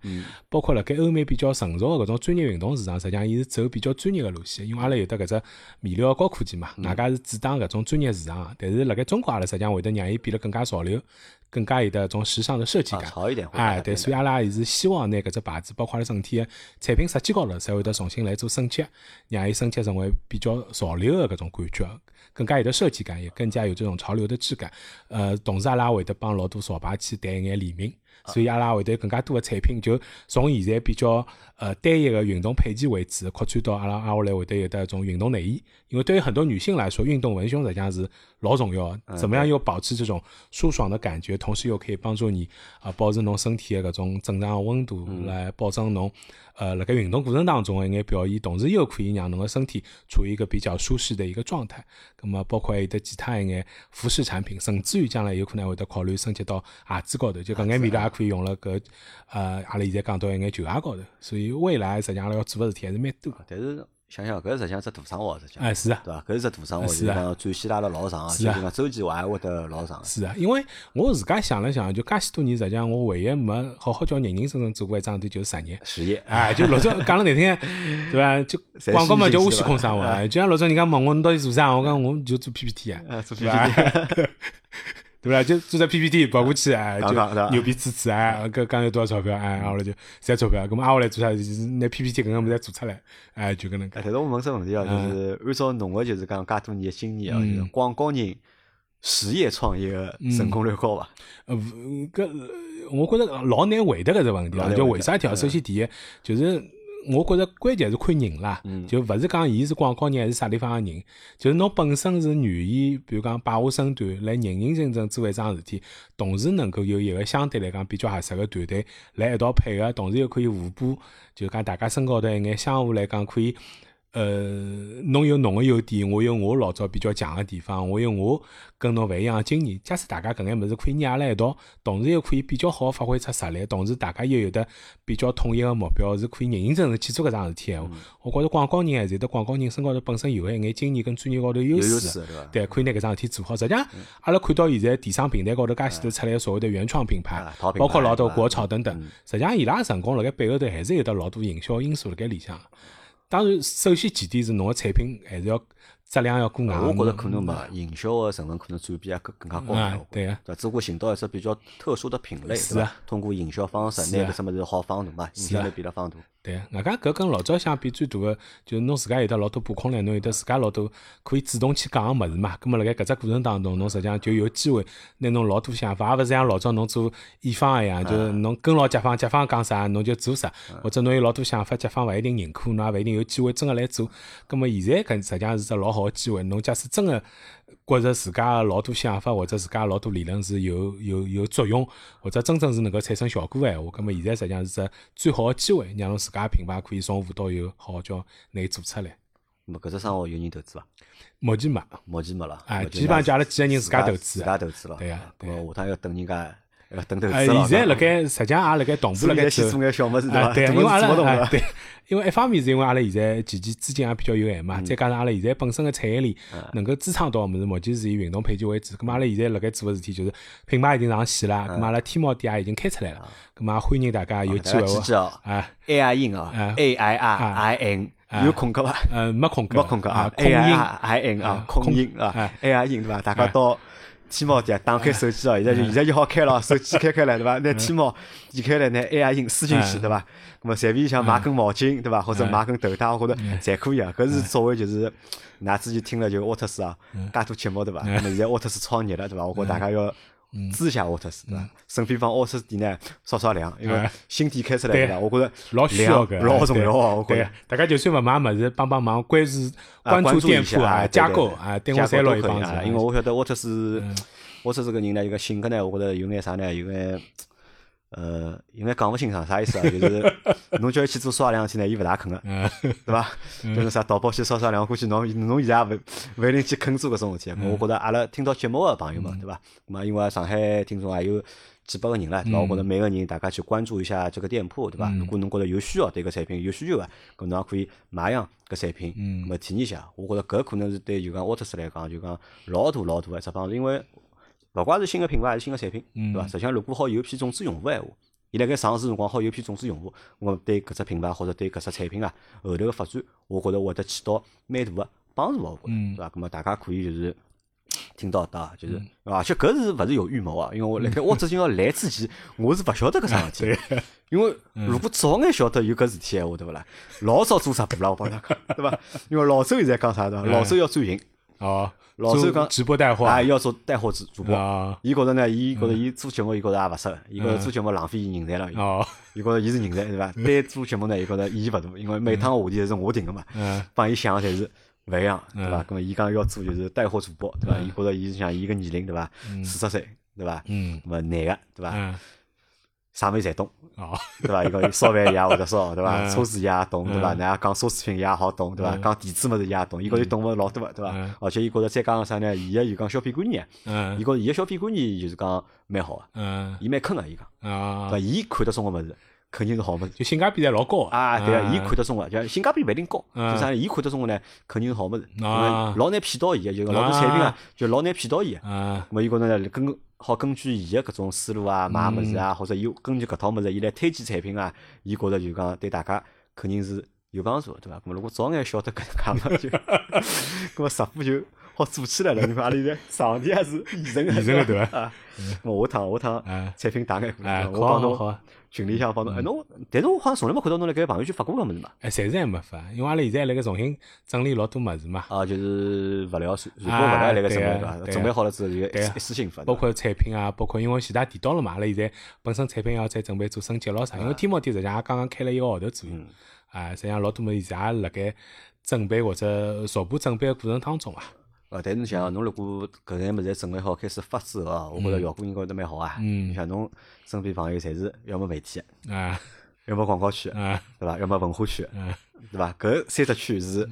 包括辣盖欧美比较成熟的搿种专业运动市场，实际上伊是走比较专业的路线。因为阿拉有得搿只面料高科技嘛，外加是主打搿种专业市场。但是辣盖中国阿拉实际上会得让伊变得更加潮流，更加有的种时尚的设计感。潮一点。哎，对，所以阿拉也是希望拿搿只牌子，包括阿拉整体的产品设计高头，才会得重新来做升级，让伊升级成为比较潮流的搿种感觉。更加有的设计感，也更加有这种潮流的质感。呃，同时阿拉会得帮老多潮牌去谈一眼联名，所以阿拉会得更加多的产品，就从现在比较呃单一的运动配件为主，扩展到阿拉阿下来会得有的一种运动内衣。因为对于很多女性来说，运动文胸实际上是老重要的。怎么样又保持这种舒爽的感觉，同时又可以帮助你啊保持侬身体的搿种正常的温度，来保证侬呃辣盖运动过程当中的一眼表现，同时又可以让侬个身体处于一个比较舒适的一个状态。咁么包括还有得其他一眼服饰产品，甚至于将来有可能会得考虑升级到鞋子高头，就搿眼味道也可以用了搿呃阿拉现在讲到一眼球鞋高头。所以未来实际上阿拉要做个事体还是蛮多。但是想想搿实际上只大生活，实际上，哎是啊，对伐？搿是只大生活，就是讲转线拉了老长，就是讲周期还会得老长。是啊，因为我自家想了想，就介许多年，实际上我唯一没好好叫认认真真做过一桩事体，就是实业。实业，哎，就老早讲了难听，对伐？就广告嘛，叫无虚空生活。就像老早人家问我，侬到底做啥？我讲我就做 PPT 啊，做 PPT。对伐？就做只 PPT 跑过去啊，就牛逼支持啊，搿讲有多少钞票啊？后来就赚钞票，搿么挨下来做啥？就是拿 PPT 搿个物事做出来，哎，就搿能介。但是我问只问题啊，就是按照侬个就是讲介多年的经验啊，就是广告人实业创业个成功率高伐？呃，搿我觉着老难回答搿只问题啊，就为啥体？首先第一就是。我觉着关键是看人啦，就勿是讲伊是广告人还是啥地方个人，就是侬本身是愿意，比如讲摆下身段来认认真真做一桩事体，同时能够有一个相对来讲比较合适个团队来一道配合，同时又可以互补，就讲大家身高头一眼相互来讲可以。呃，侬有侬个优点，我有我老早比较强个地方，我有我跟侬勿一样个经验。假使大家搿眼物事可以捏辣一道，同时又可以比较好发挥出实力，同时大家又有得比较统一个目标，是可以认认真真去做搿桩事体闲。话，我觉着广告人还是得广告人身高头本身有个一眼经验跟专业高头优势，对，可以拿搿桩事体做好。实际上，阿拉看到现在电商平台高头介许多出来所谓的原创品牌，包括老多国潮等等，实际上伊拉成功辣盖背后头还是有得老多营销因素辣盖里向。当然，首先前提是侬个产品还是要质量要过硬。我觉着可能嘛，营销个成分可能占比也更更加高。对个，对，只不过寻到一只比较特殊的品类，是吧？通过营销方式，拿搿什么是好放大嘛？影响力比较放大。对，外加搿跟老早相比最大个，就是侬自家有得老多把控力，侬有得自家老多可以主动去讲个物事嘛。葛末辣盖搿只过程当中，侬实际上就有机会拿侬老多想法，也勿是像老早侬做乙方一样，就是侬跟牢甲方，甲方讲啥侬就做啥，或者侬有老多想法，甲方勿一定认可，侬也勿一定有机会真个来做。葛末现在搿实际上是只老好个机会，侬假使真个。觉着自家老多想法或者自家老多理论是有有有作用，或者真正是能够产生效果个闲话，咁么现在实际上是只最好个机会，让侬自家品牌可以从无到有，好好叫拿伊做出来。么搿只生活有人投资伐？目前没，目前没了。啊，基本上就阿拉几个人自家投资，自家投资了。对呀，咁么下趟要等人家。等投资了。现在辣盖实际上也辣盖同步辣盖做眼小物事对伐？对，因为阿拉对，因为一方面是因为阿拉现在前期资金也比较有限嘛，再加上阿拉现在本身个产业链能够支撑到个物事，目前是以运动配件为主。咁阿拉现在辣盖做个事体就是品牌已经上线了，咁阿拉天猫店也已经开出来了。咁啊，欢迎大家有机会啊，A I N 啊，A I R I N 有空格伐？呃，没空格，没空格啊 I R I N 啊，空音啊，A I N 对伐？大家到。天猫店打开手机哦，现在就现在就好开了，手机开开来对伐？拿天猫点开来，拿 A I 印输进去对伐？那么随便想买根毛巾对伐？或者买根头带，我觉着侪可以啊。搿是作为就是，㑚之前听了就沃特斯啊，介多节目对伐？那么现在沃特斯创业了对伐？我觉大家要。支下沃特斯，对伐？顺便帮沃特斯店呢刷刷量，因为新店开出来对伐？我觉着老需要个，老重要啊。我觉着大家就算勿买么子，帮帮忙关注关注店铺啊，加购啊，对我三老有帮子。因为我晓得沃特斯，沃特斯个人呢，一个性格呢，我觉着有眼啥呢？有眼。呃，应该讲勿清爽啥意思啊？就是 侬叫伊去做刷量去呢，伊勿大肯个，对伐？就是啥淘宝去刷刷量，估计侬侬现在也勿勿一定去肯做搿种事体。我觉着阿拉听到节目个朋友们，对伐？嘛，因为上海听众也有几百个人了，对伐？我觉着每个人大家去关注一下这个店铺，对伐？如果侬觉着有需要对搿产品有需求个，搿侬也可以买样搿产品，咾么体验一下。我觉着搿可能是对就讲沃特斯来讲，就讲老大老大个只帮助，因为。勿怪是新个品牌还是新个产品，对伐？实际上，如果好有批种子用户闲话，伊辣盖上市辰光好有批种子用户，我对搿只品牌或者对搿只产品啊后头个发展，我觉着会得起到蛮大个帮助哦，对伐？咁么大家可以就是听到的，就是而且搿是勿是有预谋啊？因为我辣盖沃特金要来之前，我是勿晓得搿桩事体，因为如果早眼晓得有搿事体闲话，对勿啦？老早做直播了，我帮大家，对伐？因为老周现在讲啥对伐？老周要转型。哦，老周讲直播带货啊，要做带货主主播。伊觉着呢，伊觉着伊做节目，伊觉着也勿适合，伊觉着做节目浪费人才了。哦，伊觉着伊是人才，对伐？单做节目呢，伊觉着意义勿大，因为每趟话题侪是我定个嘛。嗯，帮伊想个侪是勿一样，对伐？咁么伊讲要做就是带货主播，对伐？伊觉着伊是像伊个年龄，对伐？四十岁，对伐？嗯咁么男个，对伐？嗯啥物事侪懂，哦。对伐？伊讲伊烧饭伊也会得烧，对伐？嗯。车子伊也懂，对伐？嗯㑚讲奢侈品伊也好懂，对伐？嗯。讲电子物事伊也懂，伊觉着懂物事老多个，对伐嗯？而且伊觉着再加上啥呢？伊个就讲消费观念，嗯。伊觉着伊个消费观念就是讲蛮好个，嗯。伊蛮坑个，伊讲，啊对伐？，伊看得中个物事肯定是好物事。就性价比侪老高啊，对个，伊看得中个，就性价比勿一定高，嗯。就啥呢？伊看得中个呢，肯定是好物事，啊老难骗到伊个，就讲老多产品啊，就老难骗到伊个。啊咁么伊觉着呢，根好根据伊个搿种思路啊，买物事啊，或者伊根据搿套物事，伊来推荐产品啊，伊觉着就讲对大家肯定是有帮助的，对伐？咁么如果早眼晓得搿能介嘛，就，咾么直播就好做起来了。你看阿拉现在场地也是现成个，现成的对伐啊，咁么下趟下趟啊产品打眼过来，啊，我帮侬好群里向帮侬。哎，侬，但是我好像从来没看到侬辣盖朋友圈发过搿物事嘛。哎，暂时还没发，因为阿拉现在辣盖重新整理老多物事嘛，啊，就是物料，传传播物啊料辣盖准备对准备好了之后就一次性发，包括产品啊，包括因为前头提到了嘛，阿拉现在本身产品要再准备做升级咯啥，因为天猫店实际上也刚刚开了一个号头左右，啊，实际上老多物事现在也辣盖准备或者逐步准备个过程当中啊。呃，但是侬想，侬如果搿眼物事准备好开始发之后啊，我觉着效果应该会得蛮好啊。嗯你像侬身边朋友侪是要么媒体，啊 要么广告区，啊对伐？要么文化圈，啊对伐？搿三只区是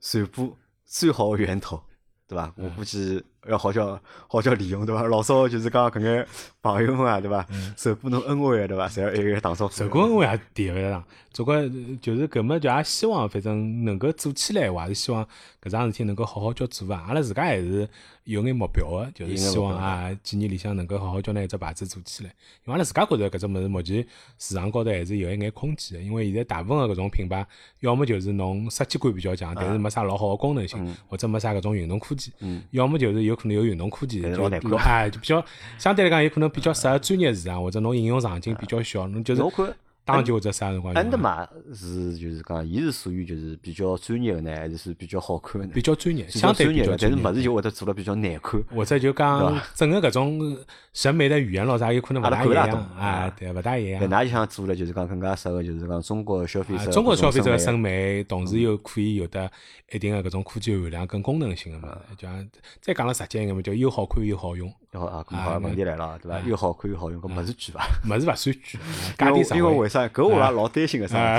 传播最好个源头，对伐？我估计要好叫好叫利用，对伐？老早就是讲搿眼朋友们啊，对伐？受过侬恩惠个，对伐？侪要一个一个打招呼。受过恩惠也提勿上，总归就是搿么就也希望反正能够做起来，我还是希望搿桩事体能够好好叫做伐。阿拉自家还是有眼目标个，就是希望啊几年里向能够好好叫拿一只牌子做起来。因为阿拉自家觉着搿只物事目前市场高头还是有一眼空间个，因为现在大部分个搿种品牌，要么就是侬设计感比较强，但是没啥老好个功能性，或者没啥搿种运动科技，要么就是有可能有运动科技，就但是老难看老哎就比较相对来讲有可能比较适合专业市场，或者侬应用场景比较小，侬就是侬看打球或者啥辰光安德玛是就是讲，伊是属于就是比较专业的呢，还是属于比较好看的呢？比较专业，相对比专业个，但。是物事就会得做了比较难看。或者就对讲整个搿种审美的语言咯啥，有可能勿大一样啊，对，勿大一样但。㑚就想做了，就是讲更加适合，就是讲中国消费者、啊中国消费者的审审美，同时又可以有得一定的搿种科技含量跟功能性的嘛，就像再讲了实际一眼嘛，叫又好看又好用，然后啊，咁好问题来了，对伐？又好看又好用，搿物事贵伐？物事勿算贵，因价为钿。因为为啥？搿我也老担心个啥？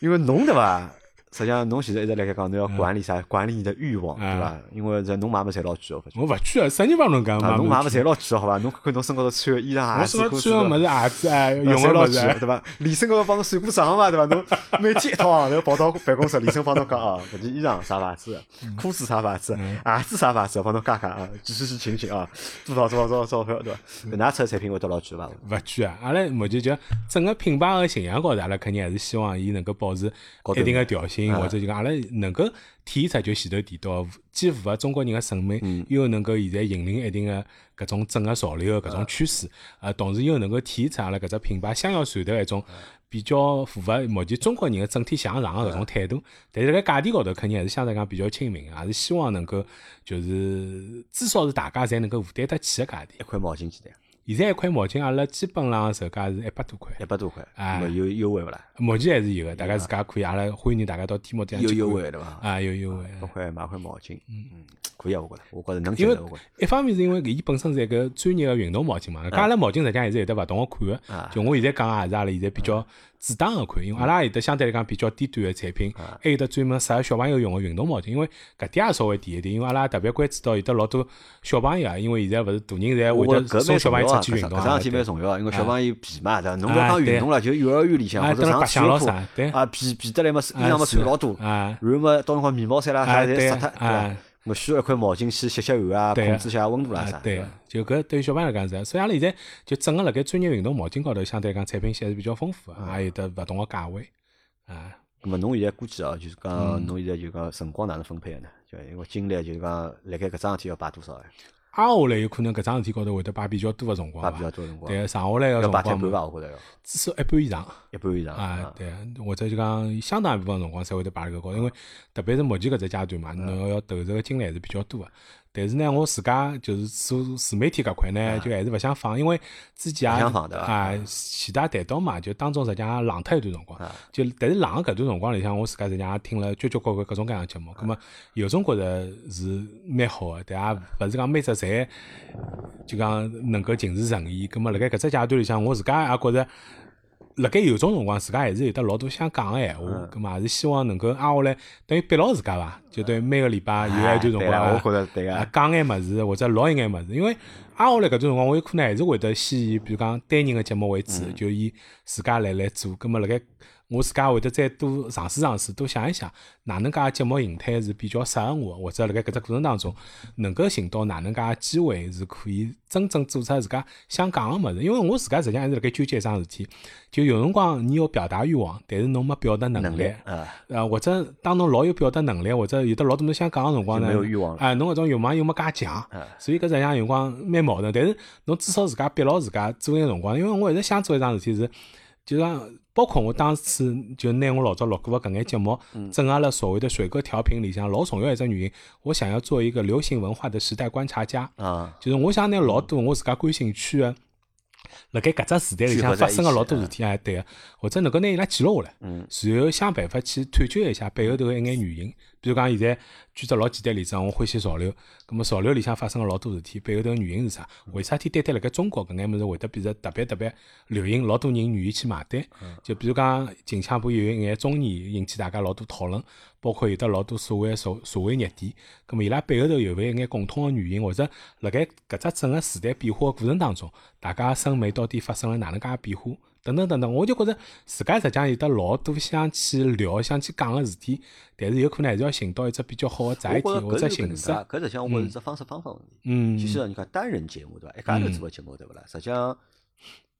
因为侬对伐？实际上侬现在一直辣盖讲，侬要管理啥？管理你的欲望，对伐？因为这侬买物事侪老贵个，我勿贵啊，啥人帮侬讲啊，嘛？侬买物事侪老贵个，好伐？侬看看侬身高头穿个衣裳我啊，说裤子穿个物事鞋子啊，用个老贵，对伐？李生搿帮侬算过账嘛，对伐？侬 每天一套行头跑到办公室，李生帮侬讲啊，搿件衣裳啥牌子，裤子啥牌子，鞋子啥牌子，帮侬加加啊，几几几请请啊，多少多少多少钞票，对伐？搿㑚出个产品会得老贵伐？勿贵啊！阿拉目前就整个品牌个形象高头，阿拉肯定还是希望伊能够保持一定个调性，啊或者就讲阿拉能够体现出就前头提到，既符合中国人个审美，嗯又能够现在引领一定个搿种整个潮流个搿种趋势，呃，同时又能够体现出阿拉搿只品牌想要传达一种比较符合目前中国人个整体向上个搿种态度。但是辣盖价钿高头，肯定还是相对讲比较亲民个，还是希望能够就是至少是大家侪能够负担得起个价钿。一块毛巾几钿？现在一块毛巾，阿拉基本上售价是一百多块，一百多块，啊有优惠勿啦？目前还是有个，大家自家可以，阿拉欢迎大家到天猫店有优惠对伐？啊，有优惠。一块买块毛巾，嗯嗯，可以啊，我觉着，我觉着能接因为受。一方面是因为伊本身是一个专业个运动毛巾嘛，搿阿拉毛巾实际上还是有得勿同个款个啊。就我现在讲个也是阿拉现在比较主打个款，因为阿拉也有得相对来讲比较低端个产品，还有得专门适合小朋友用个运动毛巾。因为搿点也稍微低一点，因为阿拉特别关注到有得老多小朋友啊，因为现在勿是大人侪会得送小朋友出去运动搿桩事体蛮重要啊，因为小朋友皮嘛，对伐？侬勿要讲运动了，就幼儿园里向啊或者白相上体育课咯啥对。啊，皮皮得来嘛，衣啊裳嘛是穿老多，啊。然后嘛到辰光棉毛衫啦啥侪湿脱，对伐啊？我需要一块毛巾去吸吸汗啊，控制一下温度啦啥，，啊对伐？，就搿对于小朋友来讲是，所以阿拉现在就整个辣盖专业运动毛巾高头，相对来讲产品线还是比较丰富嗯个，也有得勿同个价位啊。咁么侬现在估计哦，就是嗯讲侬现在就讲辰光哪能分配个呢？就因为精力就是讲辣盖搿桩事体要摆多少哎？挨下来有可能搿桩事体高头会得摆比较多个辰光摆吧比较多辰光，对，剩下来个辰要摆太光嘛。半吧？我觉着要至少一半以上。一半以上啊，对，或者就讲相当一部分辰光才会得摆辣搿高头，因为特别是目前搿只阶段嘛，侬要投入个精力还是比较多个。但是呢，我自家就是做自媒体搿块呢，就还是勿想放，因为之前也啊，前大谈到嘛，就当中实际上冷脱一段辰光。就但是冷个搿段辰光里向，我自家实际上也听了交交关关各种各样的节目，葛末有种觉着是蛮好个，但也勿是讲每只侪就讲能够尽如人意。葛末辣盖搿只阶段里向，我自家也觉着。辣盖有种辰光，自家还是有得老多想讲个闲话，咁嘛，还是希望能够挨下来，等于逼牢自家伐，就等于每个礼拜有一段辰光我觉着对个啊，讲眼物事或者录一眼物事，因为挨下来搿段辰光，我有可能还是会得先以比如讲单人个节目为主，就以自家来来做。咁么辣盖我自家会得再多尝试尝试，多想一想哪能介节目形态是比较适合我，或者辣盖搿只过程当中能够寻到哪能介机会是可以真正做出自家想讲个物事。因为我自家实际上还是辣盖纠结一桩事体，就有辰光你有表达欲望，但是侬没表达能力呃，或者当侬老有表达能力，或者有得老多侬想讲个辰光呢，就没有欲望了啊，侬搿种欲望又没介强，所以搿实际上有辰光蛮矛盾。但是侬至少自家逼牢自家做一辰光，因为我一直想做一桩事体是，就讲包括我当初就拿我老早录过个搿眼节目，整合了所谓的水哥调频里向老重要一只原因，我想要做一个流行文化的时代观察家。啊，就是我想拿老多我自家感兴趣的，辣盖搿只时代里向发生个老多事体，哎，对。个，或者能够拿伊拉记录下来，嗯。然后想办法去探究一下背后头个一眼原因。比如讲现在举只老简单例子，我欢喜潮流，葛末潮流里向发生个老多事体，背后头个原因是啥？为啥体单单辣盖中国搿眼物事会得变得特别特别流行，老多人愿意去买单？就比如讲近腔部有一眼中年引起大家老多讨论，包括有得老多所谓个社社会热点，葛末伊拉背后头有没有一眼共通个原因，或者辣盖搿只整个时代变化个过程当中，大家审美到底发生了哪能介个变化？等等等等，我就觉着自家实际上有得老多想去聊、想去讲个事体，但是有可能还是要寻到一只比较好个载体或者形式介。搿实际上我觉着是只方式方法问题。嗯其实你看单人节目对伐？一家头做个节目对勿啦？实际上，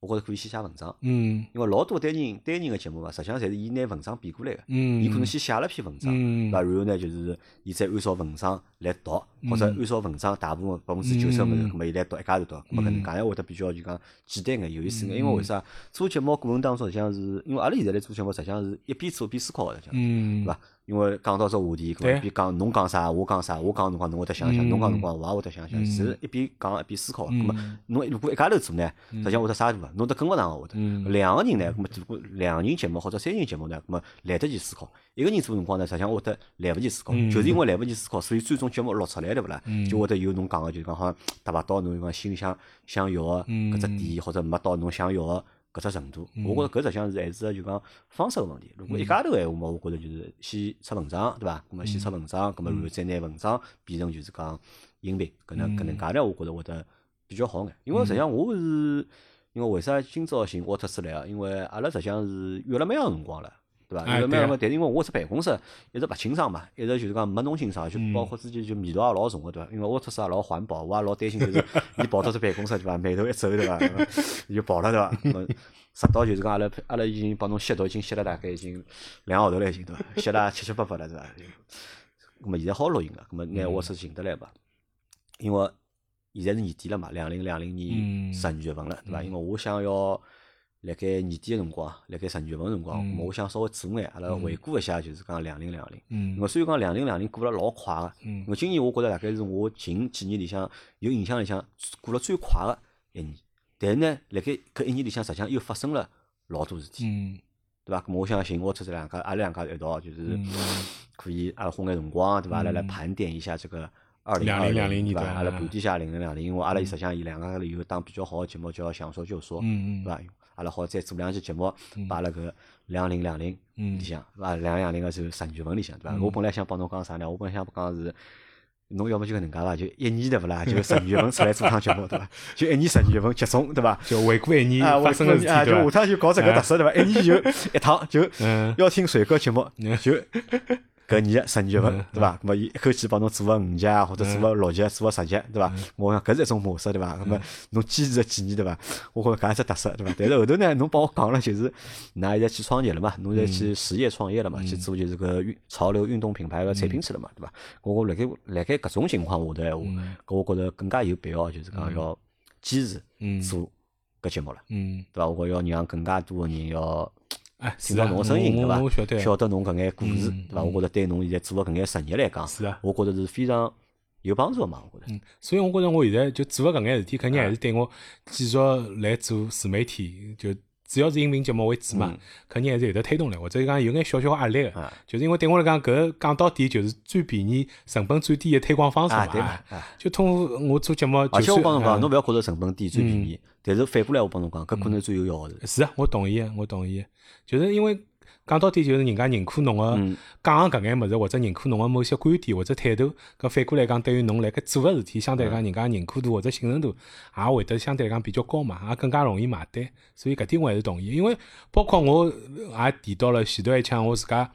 我觉着可以先写文章，嗯。因为老多单人单人个节目嘛，实际上侪是伊拿文章编过来个。嗯，伊可能先写了篇文章，嗯。对伐？然后呢，就是伊再按照文章来读，或者按照文章大部分百分之九十物事，嗯。咁么伊来读一家头读，咁么搿能介样会得比较就讲简单眼、有意思眼。因为为啥？做节目过程当中，实际上是因为阿拉现在来做节目，实际上是一边做一边思考个，实际上，嗯。对伐？因为讲到只话题，一边讲侬讲啥，我讲啥，我讲辰光侬会得想想，嗯侬讲辰光我也会得想想，嗯是一边讲一边思考。咁嗯么侬如果一家头做呢，实际上会得啥大，侬得跟勿上个会得。嗯两个人呢，咁么如果两人节目或者三人节目呢，咁么来得及思考。一个人做辰光呢，实际上会得来勿及思考，嗯就是因为来勿及思考，所以最终节目录出来对勿啦嗯？就会得有侬讲个，就是讲好像达勿到侬讲心里想想要个搿只点，或者没到侬想要个搿只程度。我觉着搿实际上是还是就讲方式个问题。如果一家头个闲话嘛，我觉着就是先出文章对伐？咁么先出文章，咁么然后再拿文章变成就是讲音频，搿能搿能介呢，我觉着会得比较好眼。因为实际上我是因为为啥今朝寻沃特斯来啊？因为阿拉实际上是约了蛮长辰光了。对伐？哎对啊约了蛮长辰光，但是因为我只办公室一直勿清爽嘛，一直就是讲没弄清爽，就包括之前就味道也老重个，对伐？因为沃特斯也老环保，我也老担心，就是伊跑到只办公室对伐？眉头一皱对伐？伊就跑了对伐？直到就是讲阿拉阿拉已经帮侬吸毒，已经吸了大概已经两个号头了，已经对伐？吸了七七八八了对伐？咁么现在好录音了，咁么拿沃特斯寻得来伐？因为现在是年底了嘛，两零两零年嗯十二月份了，对伐？因为我想要辣盖年底个辰光，辣盖十二月份个辰光，嗯我想稍微做眼，阿拉回顾一下，就是讲两零两零。嗯我虽然讲两零两零过了老快个，嗯我今年我觉着大概是我近几年里向有印象里向过了最快个一年。但是呢，辣盖搿一年里向，实际上又发生了老多事体，嗯对伐？咁么我想寻我出这两家，阿拉两家一道，就是嗯 可以阿拉花眼辰光，对伐？阿拉来嗯盘点一下这个二零二2020对伐？阿拉盘点一下零零两零，因为阿拉实际上伊两家里有档比较好个节目叫《想说就说》，嗯嗯对伐？阿拉好再做两期节目，把阿拉搿两零两零嗯里向，对伐？两零两零个是十二月份里向，对伐？我本来想帮侬讲啥呢？我本来想讲是。侬要么就搿能介伐，就一年对勿啦？就十二月份出来做趟节目 对伐？就一年十二月份集中对伐？就回顾一年啊，发生的事体，啊，就？下趟就搞这个特色对伐？一年就一趟就嗯要听帅哥节目，就搿年十二月份嗯对伐？咁么伊一口气帮侬做个五级啊，或者做个六集，做个十级对伐？我讲搿是一种模式对伐？咁么侬坚持了几年对伐？我觉着搿也是特色对伐？但是后头呢，侬帮我讲了就是，㑚现在去创业了嘛？侬现在去实业创业了嘛？去做就是搿运潮流运动品牌个产品去了嘛？对伐？我我辣盖辣盖搿种情况下头闲话，搿我觉着更加有必要就是讲要坚持嗯做搿节目了。嗯，对伐？我觉要让更加多个人要哎，听到侬个声音，对伐晓得？侬搿眼故事嗯，对伐？我觉着对侬现在做个搿眼实业来讲，是啊我觉着是非常有帮助嘛？我觉着。嗯，所以我觉着我现在就做个搿眼事体，肯定还是对我继续来做自媒体，就主要是音频节目为主嘛，肯定还是有得推动力，或者讲有眼小小压力个，就是因为对我来讲，搿讲到底就是最便宜、成本最低的推广方式嘛。对嘛？就通过我做节目，而且我帮侬讲，侬勿要觉着成本低最便宜，但是反过来我帮侬讲，搿可能最有效个。是啊，我同意，我同意，就是因为。讲到底就是人家认可侬个讲个搿眼物事，或者认可侬个某些观点或者态度，搿反过来讲，对于侬辣盖做个事体，相对来讲，人家认可度或者信任度也会得相对来讲比较高嘛，也更加容易买单。所以搿点我还是同意，因为包括我也提到了前头一枪，我自家。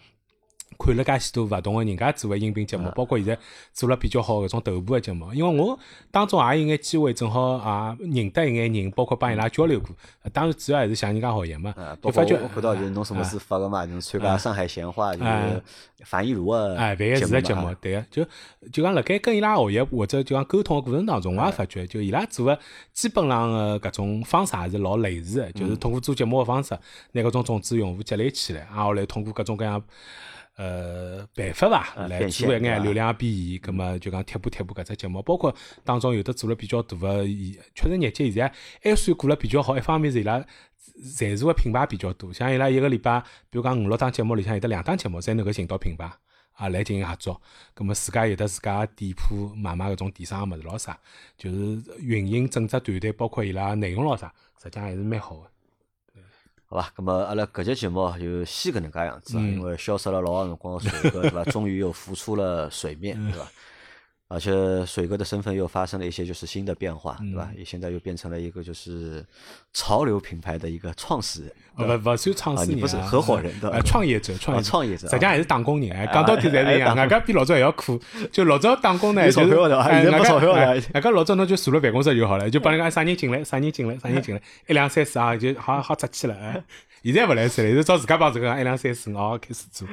看了介许多勿同个人家做个音频节目，包括现在做了比较好搿种头部个节目，因为我当中也有眼机会，正好也认得一眼人，包括帮伊拉交流过。当然主要还是向人家学习嘛。就发觉我看到就是侬什么事发个嘛，侬参加上海闲话就是樊一茹个哎，樊一茹个节目，对个，就就讲辣盖跟伊拉学习或者就讲沟通个过程当中，我也发觉就伊拉做个基本上个搿种方式还是老类似个，就是通过做节目个方式，拿搿种种子用户积累起来，啊后来通过各种各样。呃，办法吧，来做一眼流量变现，葛么就讲贴补贴补搿只节目，包括当中有的做了比较大个，确实业绩现在还算过了比较好。一方面是伊拉赞助个品牌比较多，像伊拉一个礼拜，比如讲五六档节目里向有得两档节目才能够寻到品牌啊来进行合作，葛么自家有的自家店铺买卖搿种电商个物事咾啥，就是运营整只团队，包括伊拉内容咾啥，实际上还是蛮好个。好吧，那么阿拉搿节节目就先搿能介样子啊，因为消失了老长辰光，水哥对伐？终于又浮出了水面，对伐？而且水哥的身份又发生了一些就是新的变化，对吧？也现在又变成了一个就是潮流品牌的一个创始人，不不算创始人，不是合伙人，对吧？创业者，创业创业者，实际上还是打工人，讲到底侪是一样，人家比老早还要苦。就老早打工呢，就是，哎，人家老早侬就坐了办公室就好了，就帮人家啥人进来，啥人进来，啥人进来，一两三四啊，就好好出去了。现在勿来塞了，就照自家帮自个一两三四五开始做，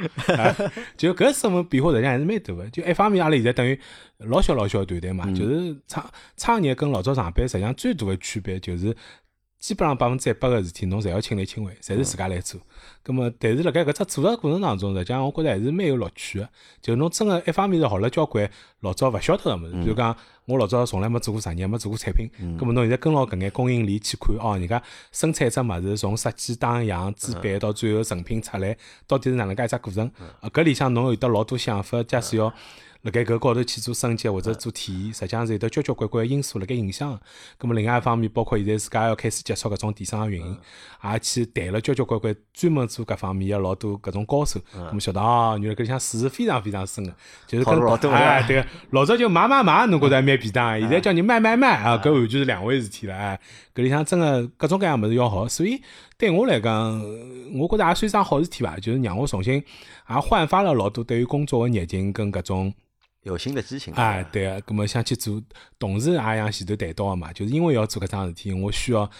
就搿身份变化实际上还是蛮大个。就一方面，阿拉现在等于老小老小团队嘛，就是创创业跟老早上班实际上最大的区别就是。基本上百分之一百个事体，侬侪要亲力亲为，侪是自家来做。咁么，但是辣盖搿只做个过程当中，实际上我觉着还是蛮有乐趣个。就侬真个一方面是学了交关老早勿晓得个物事，比如讲我老早从来没做过实业，没做过产品。咁么侬现在跟牢搿眼供应链去看，哦，人家生产只物事从设计、打样、制版到最后成品出来，到底是哪能介一只过程？啊，搿里向侬有得老多想法，假使要。辣盖搿高头去做升级或者做体验，实际上是有得交交关关因素辣盖影响。咁么另外一方面，包括现在自家要开始接触搿种电商运营，也去谈了交交关关专门做搿方面个老多搿种高手。咁么晓得哦，原来搿里向水是非常非常深个，就是跟哎对个，老早就买买买，侬觉着还蛮便当，现在叫你卖卖卖啊，搿完全是两回事体了。哎，搿里向真个各种各样物事要好，所以对我来讲，我觉着也算桩好事体伐，就是让我重新也焕发了老多对于工作个热情跟搿种。有新的激情啊，对啊，葛么想去做，同时也像前头谈到个嘛，就是因为要做搿桩事体，我需要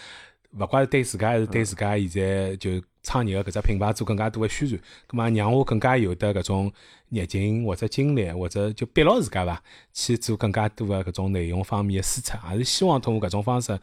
勿管是对自家还是对自家现在就创业个搿只品牌做更加多个宣传，葛末让我更加有的搿种热情或者精力，或者就逼牢自家伐，去做更加多个搿种内容方面个输出，也是希望通过搿种方式，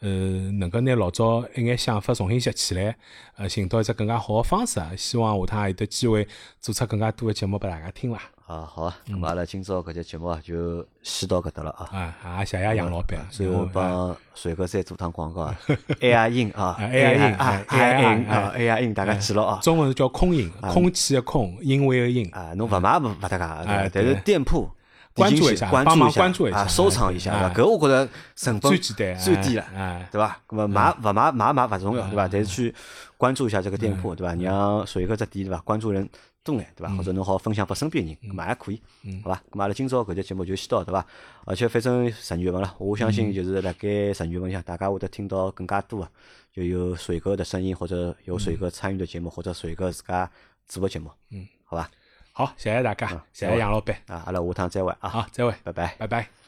呃，能够拿老早一眼想法重新拾起来，呃，寻到一只更加好个方式，希望下趟还有得机会做出更加多个节目拨大家听伐。啊，好啊，咁阿拉今朝搿节节目啊就先到搿搭了啊。啊，谢谢杨老板，最后帮水哥再做趟广告啊。A R 音啊，A R 音啊，A R 音啊，A R 音，大家记牢啊。中文是叫空音，空气的空，因为的因。啊，侬勿买勿勿搭界，但是店铺关注一下，帮忙关注一下，收藏一下，搿我觉着成本最简单、最低了，对伐？咁么买勿买买买勿重要，对伐？但是去关注一下这个店铺，对伐？让水哥只店，对伐？关注人。多眼对伐？或者侬好分享拨身边人，咁也可以，好伐？咁阿拉今朝搿节节目就先到，对伐？而且反正十二月份了，我相信就是辣盖十二月份向大家会得听到更加多，就有水哥的声音，或者有水哥参与的节目，或者水哥自家做个节目，嗯，好吧？好，谢谢大家，谢谢杨老板啊！阿拉下趟再会啊！好，再会，拜拜，拜拜。